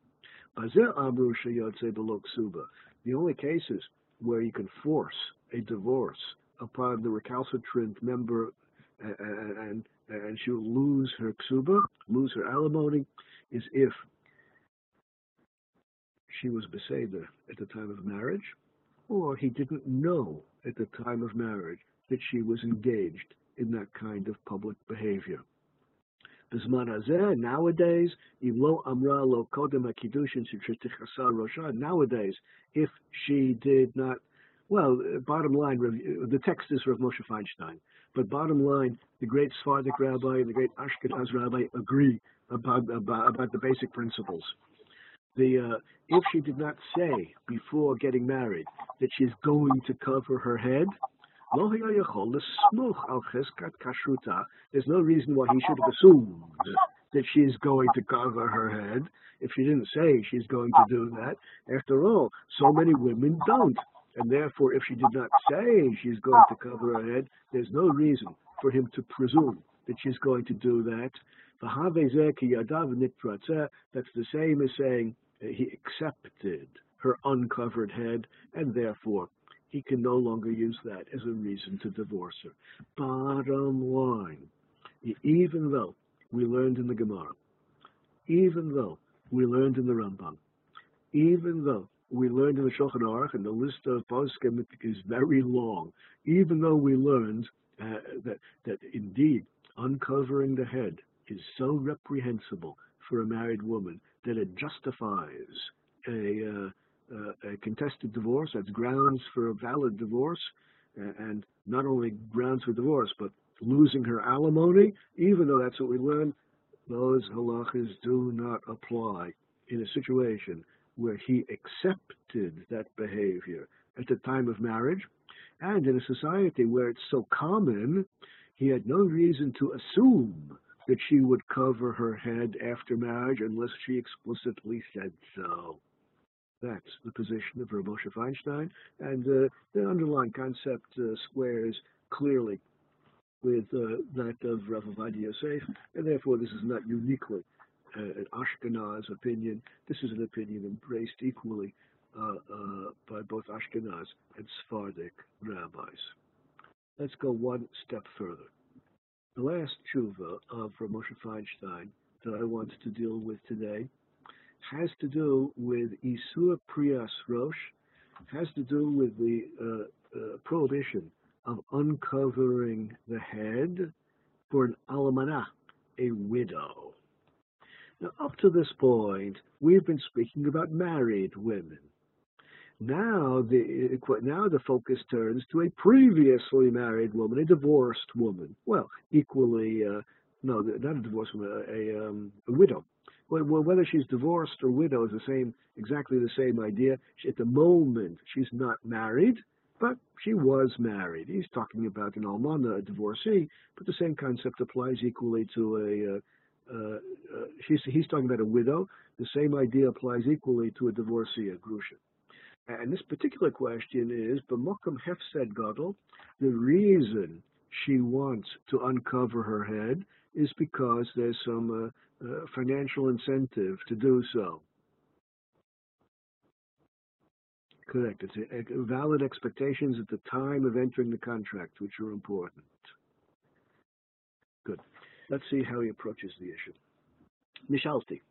The only cases where you can force a divorce upon the recalcitrant member and, and, and she will lose her ksuba, lose her alimony, is if she was beseder at the time of marriage, or he didn't know at the time of marriage that she was engaged in that kind of public behavior. Nowadays, nowadays, if she did not, well, bottom line, the text is Rav Moshe Feinstein, but bottom line, the great Sephardic rabbi and the great Ashkenaz rabbi agree about, about, about the basic principles. The, uh, if she did not say before getting married that she's going to cover her head, there's no reason why he should have assumed that she's going to cover her head if she didn't say she's going to do that. After all, so many women don't. And therefore, if she did not say she's going to cover her head, there's no reason for him to presume that she's going to do that. That's the same as saying he accepted her uncovered head, and therefore he can no longer use that as a reason to divorce her. Bottom line, even though we learned in the Gemara, even though we learned in the Rambam, even though we learned in the Shulchan Aruch, and the list of poskim is very long, even though we learned uh, that, that indeed uncovering the head is so reprehensible for a married woman that it justifies a, uh, a contested divorce, that's grounds for a valid divorce, and not only grounds for divorce, but losing her alimony, even though that's what we learn, those halachas do not apply in a situation where he accepted that behavior at the time of marriage, and in a society where it's so common, he had no reason to assume that she would cover her head after marriage unless she explicitly said so. That's the position of Rav Moshe Feinstein, and uh, the underlying concept uh, squares clearly with uh, that of Rav Ovadia Yosef, and therefore this is not uniquely uh, an Ashkenaz opinion. This is an opinion embraced equally uh, uh, by both Ashkenaz and Sephardic rabbis. Let's go one step further. The last tshuva of Rav Moshe Feinstein that I want to deal with today has to do with Isur Prias Rosh, has to do with the uh, uh, prohibition of uncovering the head for an almanah, a widow. Now, up to this point, we've been speaking about married women. Now the now the focus turns to a previously married woman, a divorced woman. Well, equally, uh, no, not a divorced woman, a, um, a widow. Whether she's divorced or widow is the same, exactly the same idea. She, at the moment, she's not married, but she was married. He's talking about an almana, a divorcee, but the same concept applies equally to a. Uh, uh, uh, he's, he's talking about a widow. The same idea applies equally to a divorcee, a grusha. And this particular question is, B'mokum Hefsed Gadol, the reason she wants to uncover her head is because there's some uh, financial incentive to do so. Correct. It's valid expectations at the time of entering the contract, which are important. Good. Let's see how he approaches the issue. Nishalti,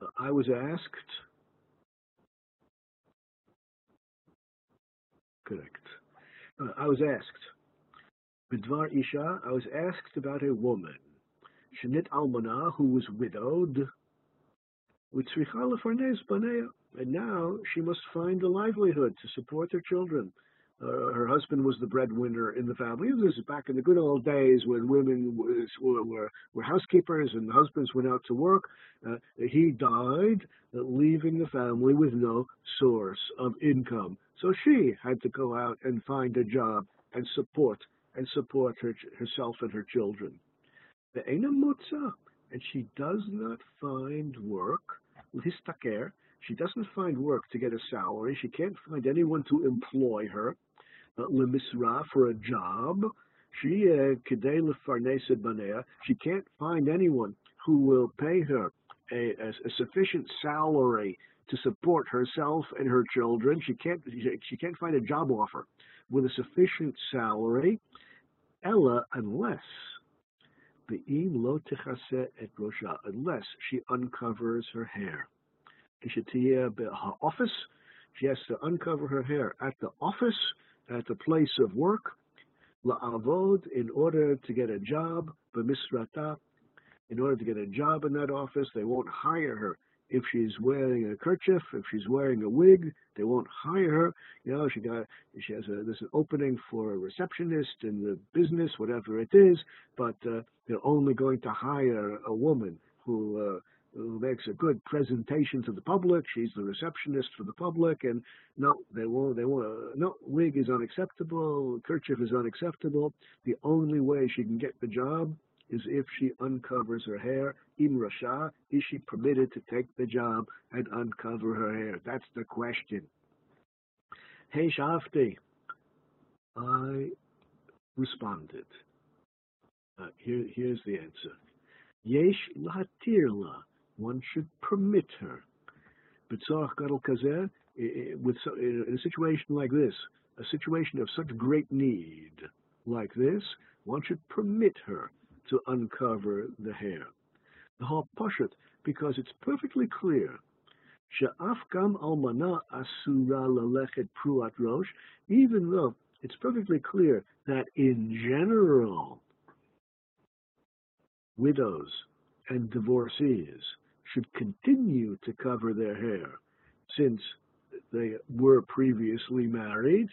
uh, I was asked correct. Uh, I was asked, Bidvar Isha, I was asked about a woman, Shanit Almana, who was widowed, and now she must find a livelihood to support her children. Uh, her husband was the breadwinner in the family. This is back in the good old days when women were, were, were housekeepers and husbands went out to work. Uh, he died, uh, leaving the family with no source of income. So she had to go out and find a job and support and support her, herself and her children. And she does not find work with his taker. She doesn't find work to get a salary. She can't find anyone to employ her uh, lemisra for a job. She uh. She can't find anyone who will pay her a, a, a sufficient salary to support herself and her children. She can't she can't find a job offer with a sufficient salary, ella unless unless she uncovers her hair. office. She has to uncover her hair at the office, at the place of work, la'avod, in order to get a job, b'misrata, in order to get a job in that office. They won't hire her if she's wearing a kerchief, if she's wearing a wig, they won't hire her. You know, she got she has a there's an opening for a receptionist in the business, whatever it is, but uh, they're only going to hire a woman who uh, who makes a good presentation to the public. She's the receptionist for the public, and no, they won't. They won't. Uh, no, wig is unacceptable. Kerchief is unacceptable. The only way she can get the job is if she uncovers her hair. In Rasha, is she permitted to take the job and uncover her hair? That's the question. Hey Shafti, I responded. Uh, here, here's the answer. Yesh lahatirla, one should permit her. B'tzorach gadol kazeh, with in a situation like this, a situation of such great need like this, one should permit her to uncover the hair. The whole poshut, because it's perfectly clear. She'afkam almana asura lalechet pruat rosh, even though it's perfectly clear that in general, widows and divorcees should continue to cover their hair since they were previously married.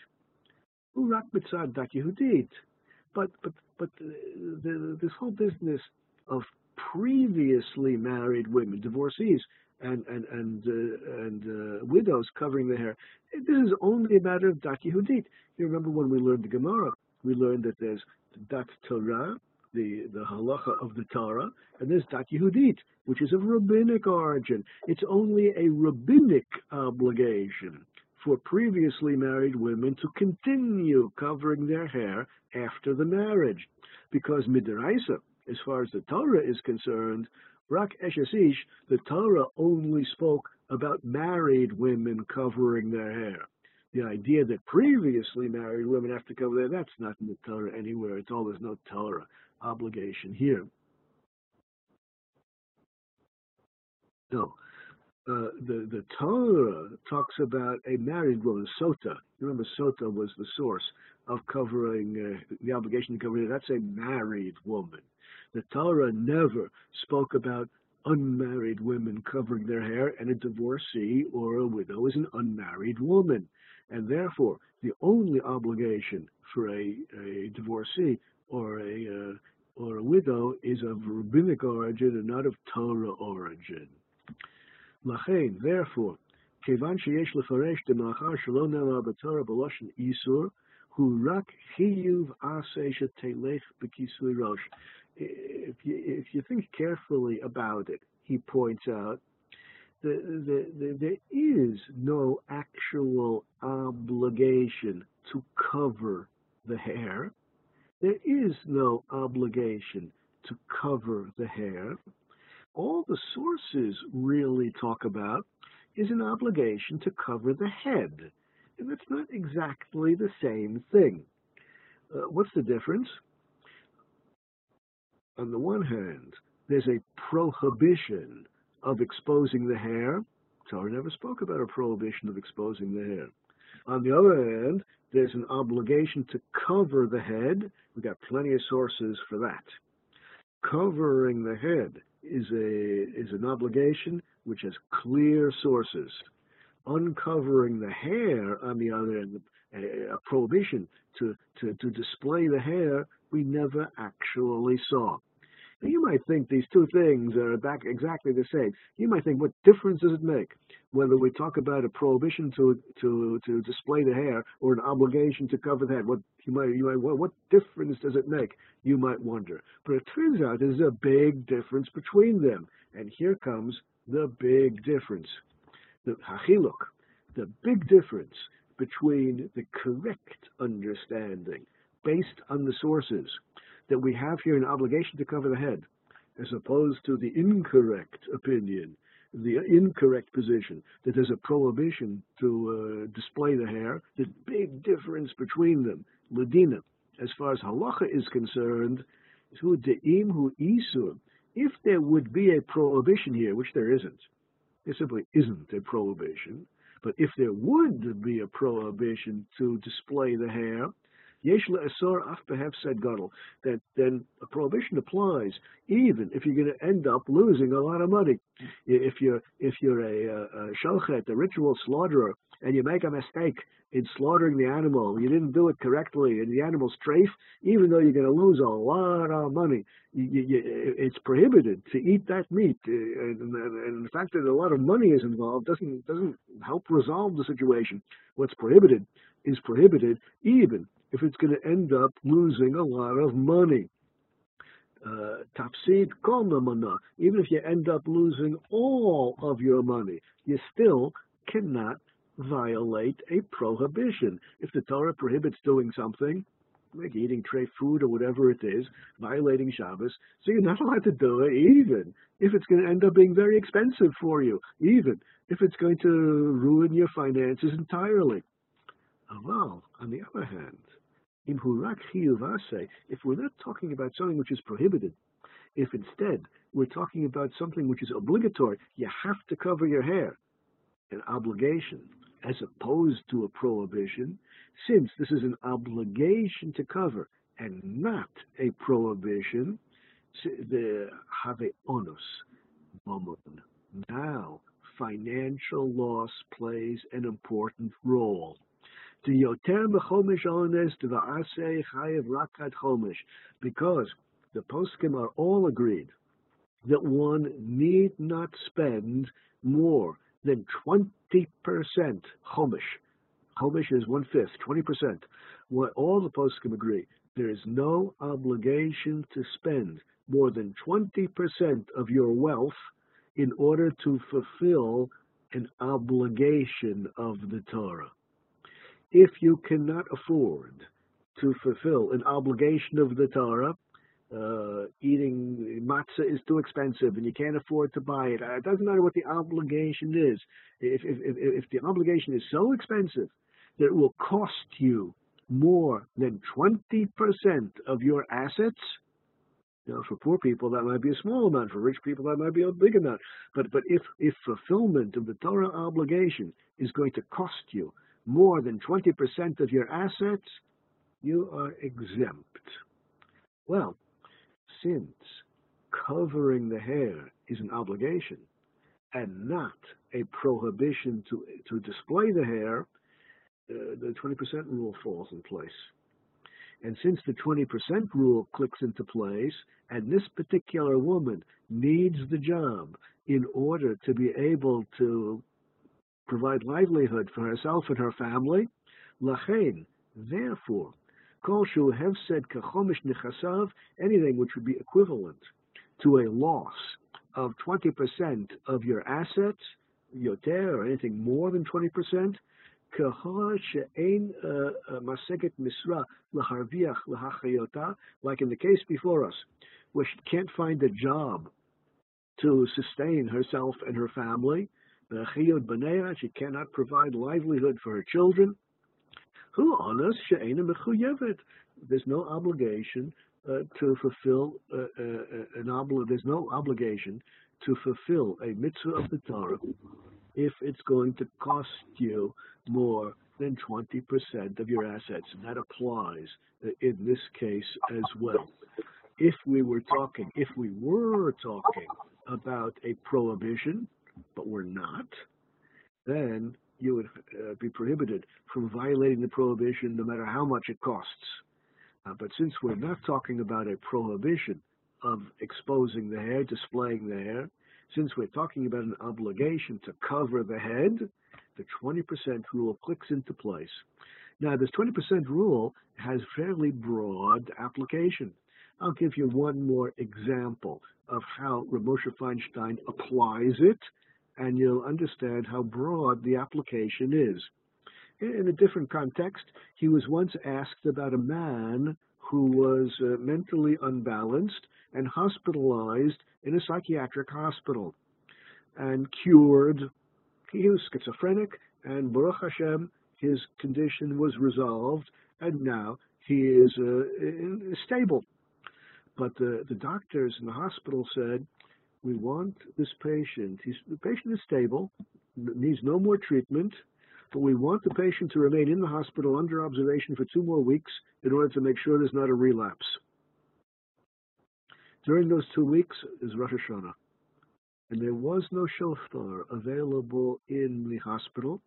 But but but the, the, this whole business of previously married women, divorcees, and and and uh, and uh, widows covering their hair. This is only a matter of dat Yehudit. You remember when we learned the Gemara, we learned that there's dat Torah, the the halacha of the Torah, and there's dat Yehudit, which is of rabbinic origin. It's only a rabbinic obligation for previously married women to continue covering their hair after the marriage, because midoraisa, as far as the Torah is concerned, Rak Eshesish, the Torah only spoke about married women covering their hair. The idea that previously married women have to cover their, that's not in the Torah anywhere. It's all, there's no Torah obligation here. No. Uh, the, the Torah talks about a married woman, Sota. You Remember, Sota was the source of covering, uh, the obligation to cover. That's a married woman. The Torah never spoke about unmarried women covering their hair, and a divorcee or a widow is an unmarried woman. And therefore, the only obligation for a, a divorcee or a uh, or a widow is of rabbinic origin and not of Torah origin. Lachain, therefore, כיוון שיש לפרש דמאחר שלא נאמר בתורה בלושן איסור, הוא רק חיוב עשה שתלך בכיסוי ראש if you, if you think carefully about it, he points out, the, the, the, there is no actual obligation to cover the hair. There is no obligation to cover the hair. All the sources really talk about is an obligation to cover the head. And that's not exactly the same thing. Uh, what's the difference? on the one hand, there's a prohibition of exposing the hair. Torah never spoke about a prohibition of exposing the hair. On the other hand, there's an obligation to cover the head. We've got plenty of sources for that. Covering the head is a is an obligation which has clear sources. Uncovering the hair, on the other hand, a, a prohibition to, to, to display the hair, we never actually saw. You might think these two things are back exactly the same. You might think, what difference does it make whether we talk about a prohibition to to to display the hair or an obligation to cover the head? What you might you might what, difference does it make? You might wonder. But it turns out there's a big difference between them, and here comes the big difference. The hachiluk, the big difference between the correct understanding based on the sources that we have here an obligation to cover the head, as opposed to the incorrect opinion, the incorrect position, that there's a prohibition to uh, display the hair. The big difference between them, Ladina, as far as halacha is concerned, hu de'im hu isur. If there would be a prohibition here, which there isn't, there simply isn't a prohibition, but if there would be a prohibition to display the hair, Yesh le'asor af said Gadol, that then a prohibition applies even if you're going to end up losing a lot of money. If you're if you're a, a shochet, a ritual slaughterer, and you make a mistake in slaughtering the animal, you didn't do it correctly, and the animal's strafe, even though you're going to lose a lot of money, you, you, it's prohibited to eat that meat. Uh, and, and, the fact that a lot of money is involved doesn't doesn't help resolve the situation. What's prohibited is prohibited even if it's going to end up losing a lot of money. Tafsid uh, Even if you end up losing all of your money, you still cannot violate a prohibition. If the Torah prohibits doing something, like eating tray food or whatever it is, violating Shabbos, so you're not allowed to do it, even if it's going to end up being very expensive for you, even if it's going to ruin your finances entirely. Well, on the other hand, if we're not talking about something which is prohibited, if instead we're talking about something which is obligatory, you have to cover your hair, an obligation, as opposed to a prohibition, since this is an obligation to cover and not a prohibition, the have onus Now, financial loss plays an important role. The yoter mechomish ones to asay chayev rakat chomish, because the poskim are all agreed that one need not spend more than 20% chomish. Chomish is one fifth, 20%. What all the poskim agree, there is no obligation to spend more than 20% of your wealth in order to fulfill an obligation of the Torah. If you cannot afford to fulfill an obligation of the Torah, uh, eating matzah is too expensive and you can't afford to buy it. It doesn't matter what the obligation is. If, if, if, if the obligation is so expensive that it will cost you more than 20% of your assets, now, for poor people, that might be a small amount. For rich people, that might be a big amount. But but if if fulfillment of the Torah obligation is going to cost you more than 20% of your assets, you are exempt. Well, since covering the hair is an obligation and not a prohibition to to display the hair, uh, the 20% rule falls in place. And since the 20% rule clicks into place, and this particular woman needs the job in order to be able to provide livelihood for herself and her family, lachain, therefore, kol shu said kachomish nechasav, anything which would be equivalent to a loss of 20% of your assets, yoter, or anything more than 20%, uh, uh, like in the case before us, where she can't find a job to sustain herself and her family. She cannot provide livelihood for her children. Who on us There's no obligation uh, to fulfill uh, uh, an obli- There's no obligation to fulfill a mitzvah of the Torah if it's going to cost you more than 20% of your assets. And that applies in this case as well. If we were talking, if we were talking about a prohibition, but we're not, then you would uh, be prohibited from violating the prohibition no matter how much it costs. Uh, but since we're not talking about a prohibition of exposing the hair, displaying the hair, since we're talking about an obligation to cover the head, the 20% rule clicks into place. Now, this 20% rule has fairly broad application. I'll give you one more example of how Rav Moshe Feinstein applies it, and you'll understand how broad the application is. In a different context, he was once asked about a man who was uh, mentally unbalanced and hospitalized in a psychiatric hospital and cured. He was schizophrenic, and Baruch Hashem, his condition was resolved, and now he is uh, stable. But the, the doctors in the hospital said, we want this patient, he's, the patient is stable, needs no more treatment, but we want the patient to remain in the hospital under observation for two more weeks in order to make sure there's not a relapse. During those two weeks is Rosh Hashanah, and there was no shofar available in the hospital.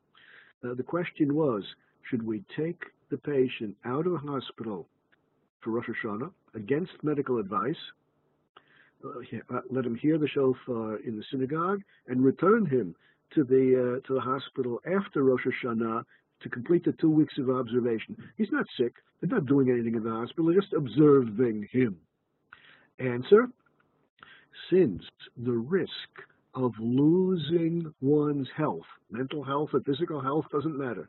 Uh, the question was, should we take the patient out of the hospital for Rosh Hashanah against medical advice, let him hear the shofar in the synagogue, and return him to the uh, to the hospital after Rosh Hashanah to complete the two weeks of observation. He's not sick. They're not doing anything in the hospital. They're just observing him. Answer: Since the risk of losing one's health, mental health or physical health doesn't matter,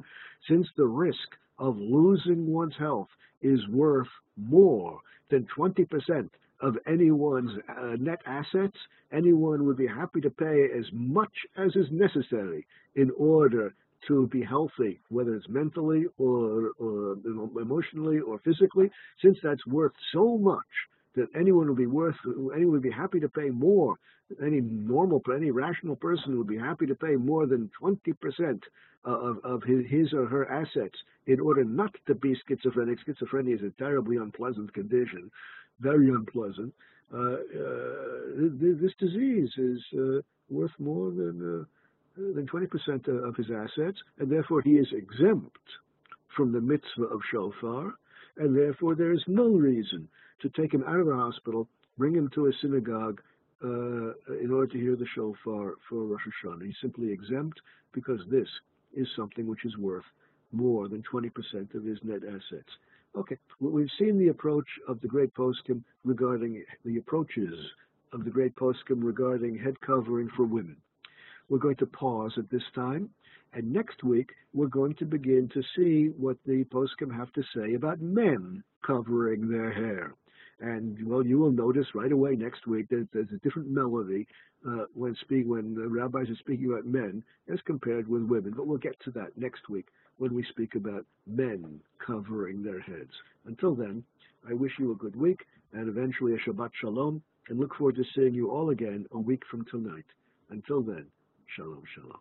since the risk of losing one's health is worth more than 20% of anyone's uh, net assets, anyone would be happy to pay as much as is necessary in order to be healthy, whether it's mentally or, or emotionally or physically, since that's worth so much that anyone would be worth, anyone would be happy to pay more. Any normal, any rational person would be happy to pay more than 20% of, of his, his or her assets in order not to be schizophrenic. Schizophrenia is a terribly unpleasant condition, very unpleasant. Uh, uh, this disease is uh, worth more than uh, than 20% of his assets, and therefore he is exempt from the mitzvah of shofar, and therefore there is no reason to take him out of the hospital, bring him to a synagogue uh, in order to hear the shofar for Rosh Hashanah. He's simply exempt because this is something which is worth more than 20% of his net assets. Okay, well, we've seen the approach of the great poskim regarding the approaches of the great poskim regarding head covering for women. We're going to pause at this time, and next week we're going to begin to see what the poskim have to say about men covering their hair. And well, you will notice right away next week that there's a different melody uh, when speak when the rabbis are speaking about men as compared with women. But we'll get to that next week when we speak about men covering their heads. Until then, I wish you a good week and eventually a Shabbat Shalom, and look forward to seeing you all again a week from tonight. Until then, Shalom, Shalom.